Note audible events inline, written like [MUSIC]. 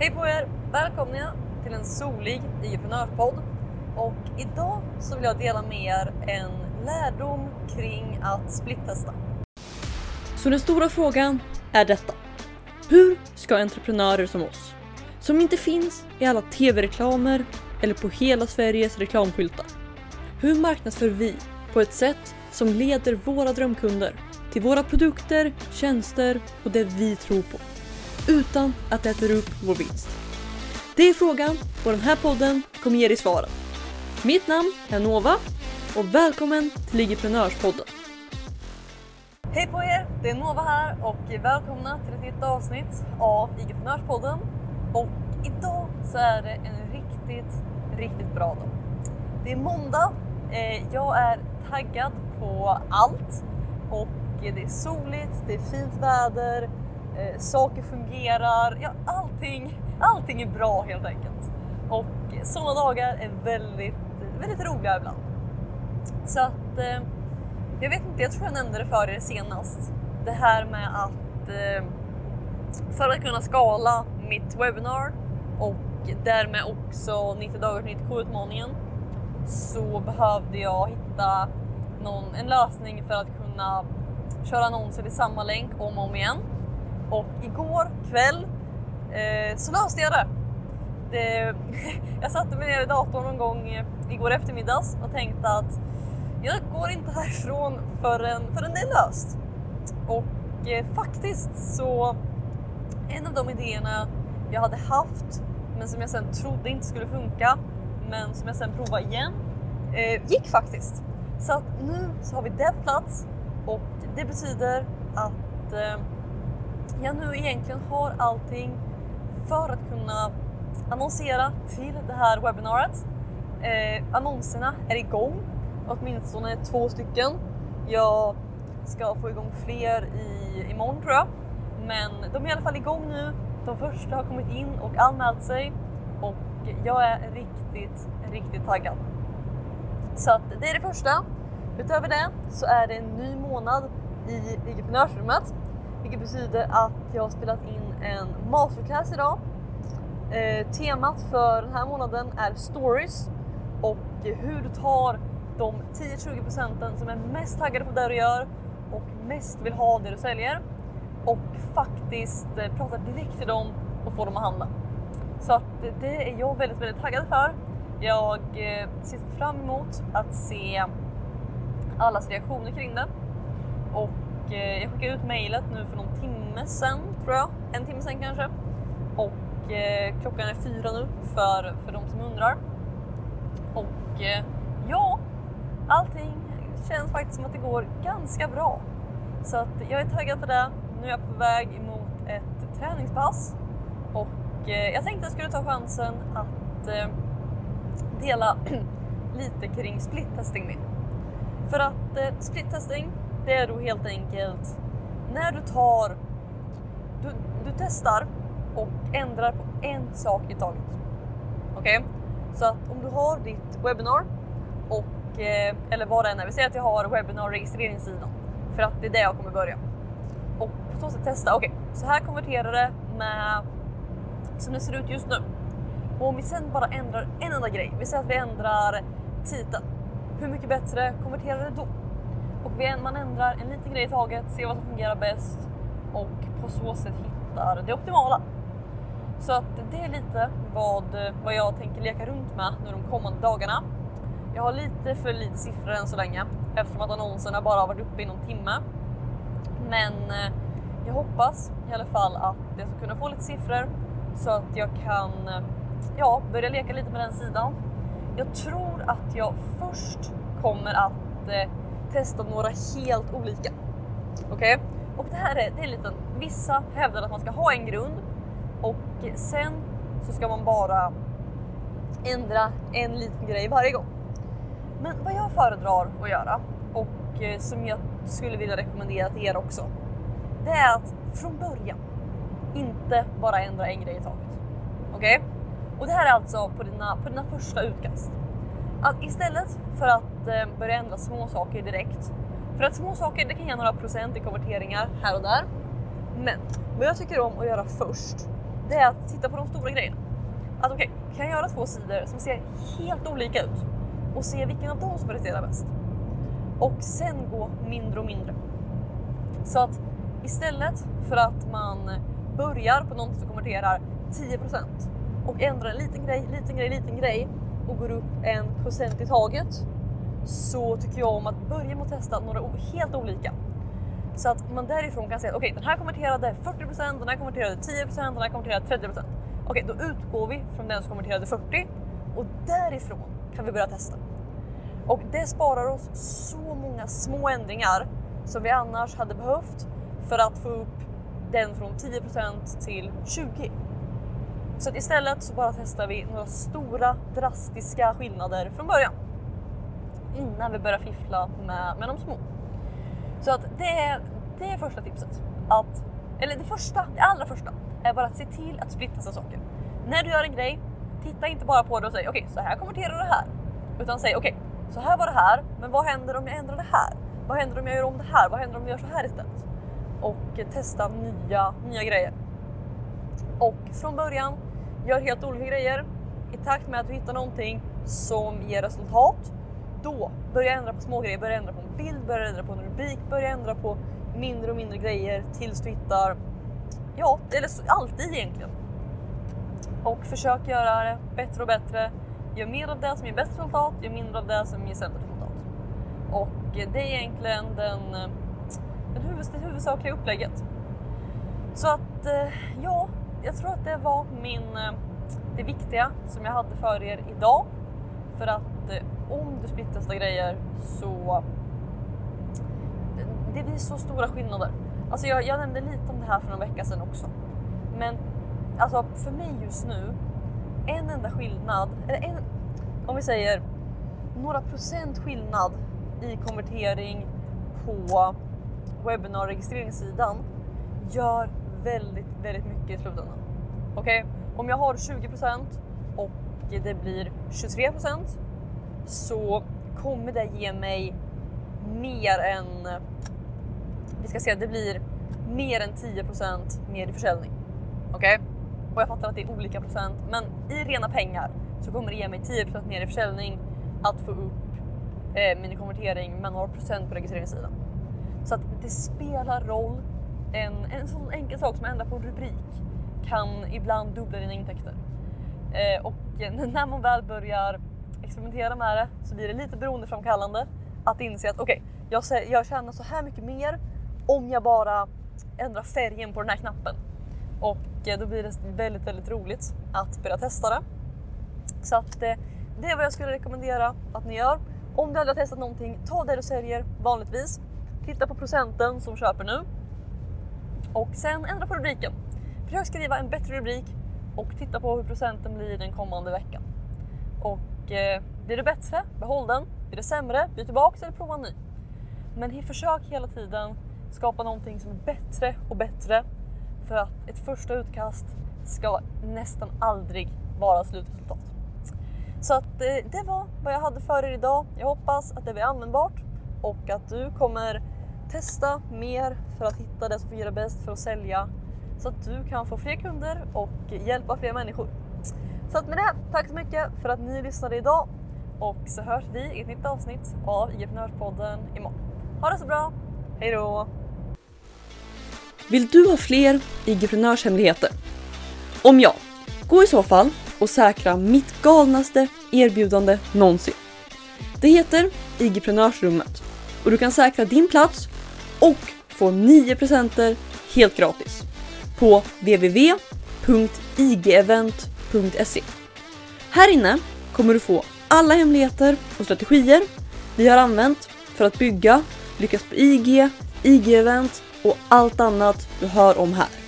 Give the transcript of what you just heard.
Hej på er! Välkomna till en solig entreprenörspodd. Och idag så vill jag dela med er en lärdom kring att splittesta. Så den stora frågan är detta. Hur ska entreprenörer som oss, som inte finns i alla tv-reklamer eller på hela Sveriges reklamskyltar. Hur marknadsför vi på ett sätt som leder våra drömkunder till våra produkter, tjänster och det vi tror på utan att det äter upp vår vinst? Det är frågan och den här podden kommer ge dig svaren. Mitt namn är Nova och välkommen till Ligiprenörspodden. Hej på er! Det är Nova här och välkomna till ett nytt avsnitt av Ligiprenörspodden. Och idag så är det en riktigt, riktigt bra dag. Det är måndag, eh, jag är taggad på allt och det är soligt, det är fint väder, eh, saker fungerar, ja allting, allting är bra helt enkelt. Och sådana dagar är väldigt, väldigt roliga ibland. Så att, eh, jag vet inte, jag tror jag nämnde det för er senast. Det här med att eh, för att kunna skala mitt webbinar och därmed också 90 dagar till 90k-utmaningen så behövde jag hitta någon, en lösning för att kunna köra annonser i samma länk om och om igen. Och igår kväll eh, så löste jag det. det [LAUGHS] jag satte mig ner i datorn någon gång eh, igår eftermiddags och tänkte att jag går inte härifrån förrän, förrän det är löst. Och eh, faktiskt så en av de idéerna jag hade haft men som jag sen trodde inte skulle funka men som jag sen provade igen eh, gick faktiskt. Så att nu så har vi det plats och det betyder att eh, jag nu egentligen har allting för att kunna annonsera till det här webbinariet. Eh, annonserna är igång, åtminstone två stycken. Jag ska få igång fler i, imorgon tror jag. Men de är i alla fall igång nu. De första har kommit in och anmält sig och jag är riktigt, riktigt taggad. Så att det är det första. Utöver det så är det en ny månad i entreprenörsrummet, vilket betyder att jag har spelat in en masterclass idag. Eh, temat för den här månaden är stories och hur du tar de 10-20 procenten som är mest taggade på det du gör och mest vill ha det du säljer och faktiskt eh, prata direkt till dem och få dem att handla. Så att det är jag väldigt, väldigt taggad för. Jag eh, ser fram emot att se allas reaktioner kring det. Och eh, jag skickade ut mejlet nu för någon timme sen, tror jag. En timme sen kanske. Och eh, klockan är fyra nu för, för de som undrar. Och eh, ja, allting känns faktiskt som att det går ganska bra. Så att jag är taggad på det. Nu är jag på väg emot ett träningspass och eh, jag tänkte jag skulle ta chansen att eh, dela [CLEARS THROAT] lite kring split-testing med. För att eh, split-testing, det är då helt enkelt när du tar, du, du testar och ändrar på en sak i taget. Okej? Okay? Så att om du har ditt webbinar och, eh, eller vad det än är, vi säger att jag har webbinar registreringssidan för att det är det jag kommer börja. Och på så sätt testa, okej, okay, så här konverterar det med som det ser ut just nu. Och om vi sen bara ändrar en enda grej, vi säger att vi ändrar titeln. Hur mycket bättre konverterar det då? Och man ändrar en liten grej i taget, ser vad som fungerar bäst och på så sätt hittar det optimala. Så att det är lite vad, vad jag tänker leka runt med nu de kommande dagarna. Jag har lite för lite siffror än så länge eftersom att annonserna bara har varit uppe i någon timme. Men eh, jag hoppas i alla fall att jag ska kunna få lite siffror så att jag kan eh, ja, börja leka lite med den sidan. Jag tror att jag först kommer att eh, testa några helt olika. Okej? Okay? Och det här är, det är lite, vissa hävdar att man ska ha en grund och sen så ska man bara ändra en liten grej varje gång. Men vad jag föredrar att göra och eh, som jag skulle vilja rekommendera till er också. Det är att från början inte bara ändra en grej i taget. Okej? Okay? Och det här är alltså på dina, på dina första utkast. Att istället för att Eh, börja ändra små saker direkt. För att små saker det kan ge några procent i konverteringar här och där. Men vad jag tycker om att göra först det är att titta på de stora grejerna. Att okej, okay, kan jag göra två sidor som ser helt olika ut och se vilken av dem som presterar bäst? Och sen gå mindre och mindre. Så att istället för att man börjar på någonting som konverterar 10% och ändrar en liten grej, liten grej, liten grej och går upp en procent i taget så tycker jag om att börja med att testa några helt olika. Så att man därifrån kan säga okej, okay, den här konverterade 40% den här konverterade 10% den här konverterade 30 Okej, okay, då utgår vi från den som konverterade 40 och därifrån kan vi börja testa. Och det sparar oss så många små ändringar som vi annars hade behövt för att få upp den från 10% till 20 så att istället så bara testar vi några stora drastiska skillnader från början. Innan vi börjar fiffla med, med de små. Så att det är, det är första tipset. Att, eller det första, det allra första är bara att se till att splitta saker. När du gör en grej, titta inte bara på det och säg okej, okay, så här konverterar det här. Utan säg okej, okay, så här var det här, men vad händer om jag ändrar det här? Vad händer om jag gör om det här? Vad händer om jag gör så här istället? Och testa nya, nya grejer. Och från början gör helt olika grejer. I takt med att du hittar någonting som ger resultat, då börja ändra på små grejer, börja ändra på en bild, börja ändra på en rubrik, börja ändra på mindre och mindre grejer tills du hittar, ja, eller alltid egentligen. Och försök göra det bättre och bättre. Gör mer av det som ger bäst resultat, gör mindre av det som ger sämre resultat. Och det är egentligen den, den huvud, det huvudsakliga upplägget. Så att, eh, ja, jag tror att det var min, eh, det viktiga som jag hade för er idag. För att eh, om du splittestar grejer så det blir så stora skillnader. Alltså jag, jag nämnde lite om det här för någon vecka sedan också. Men alltså för mig just nu, en enda skillnad, eller en, om vi säger några procent skillnad i konvertering på webbinarregistreringssidan gör väldigt, väldigt mycket i slutändan. Okej, okay? om jag har 20% och det blir 23 så kommer det ge mig mer än, vi ska se, det blir mer än 10% mer i försäljning. Okej? Okay? Och jag fattar att det är olika procent, men i rena pengar så kommer det ge mig 10% mer i försäljning att få upp eh, min konvertering med några procent på registreringssidan. Så att det spelar roll en, en sån enkel sak som att ändra på en rubrik kan ibland dubbla dina intäkter. Eh, och när man väl börjar experimentera med det så blir det lite beroendeframkallande att inse att okej, okay, jag, jag tjänar så här mycket mer om jag bara ändrar färgen på den här knappen. Och eh, då blir det väldigt, väldigt roligt att börja testa det. Så att det, det är vad jag skulle rekommendera att ni gör. Om du aldrig har testat någonting, ta det du säljer vanligtvis. Titta på procenten som köper nu och sen ändra på rubriken. Försök skriva en bättre rubrik och titta på hur procenten blir den kommande veckan. Och eh, blir det bättre, behåll den. Blir det sämre, byt tillbaka eller prova en ny. Men försök hela tiden skapa någonting som är bättre och bättre för att ett första utkast ska nästan aldrig vara slutresultat. Så att eh, det var vad jag hade för er idag. Jag hoppas att det blir användbart och att du kommer testa mer för att hitta det som fungerar bäst för att sälja så att du kan få fler kunder och hjälpa fler människor. Så att med det, tack så mycket för att ni lyssnade idag och så hörs vi i ett nytt avsnitt av IG-prenörspodden imorgon. Ha det så bra, hej då! Vill du ha fler IG-prenörshemligheter? Om ja, gå i så fall och säkra mitt galnaste erbjudande någonsin. Det heter IG-prenörsrummet och du kan säkra din plats och få 9 presenter helt gratis på www.igevent.se. Här inne kommer du få alla hemligheter och strategier vi har använt för att bygga, lyckas på IG, IG-event och allt annat du hör om här.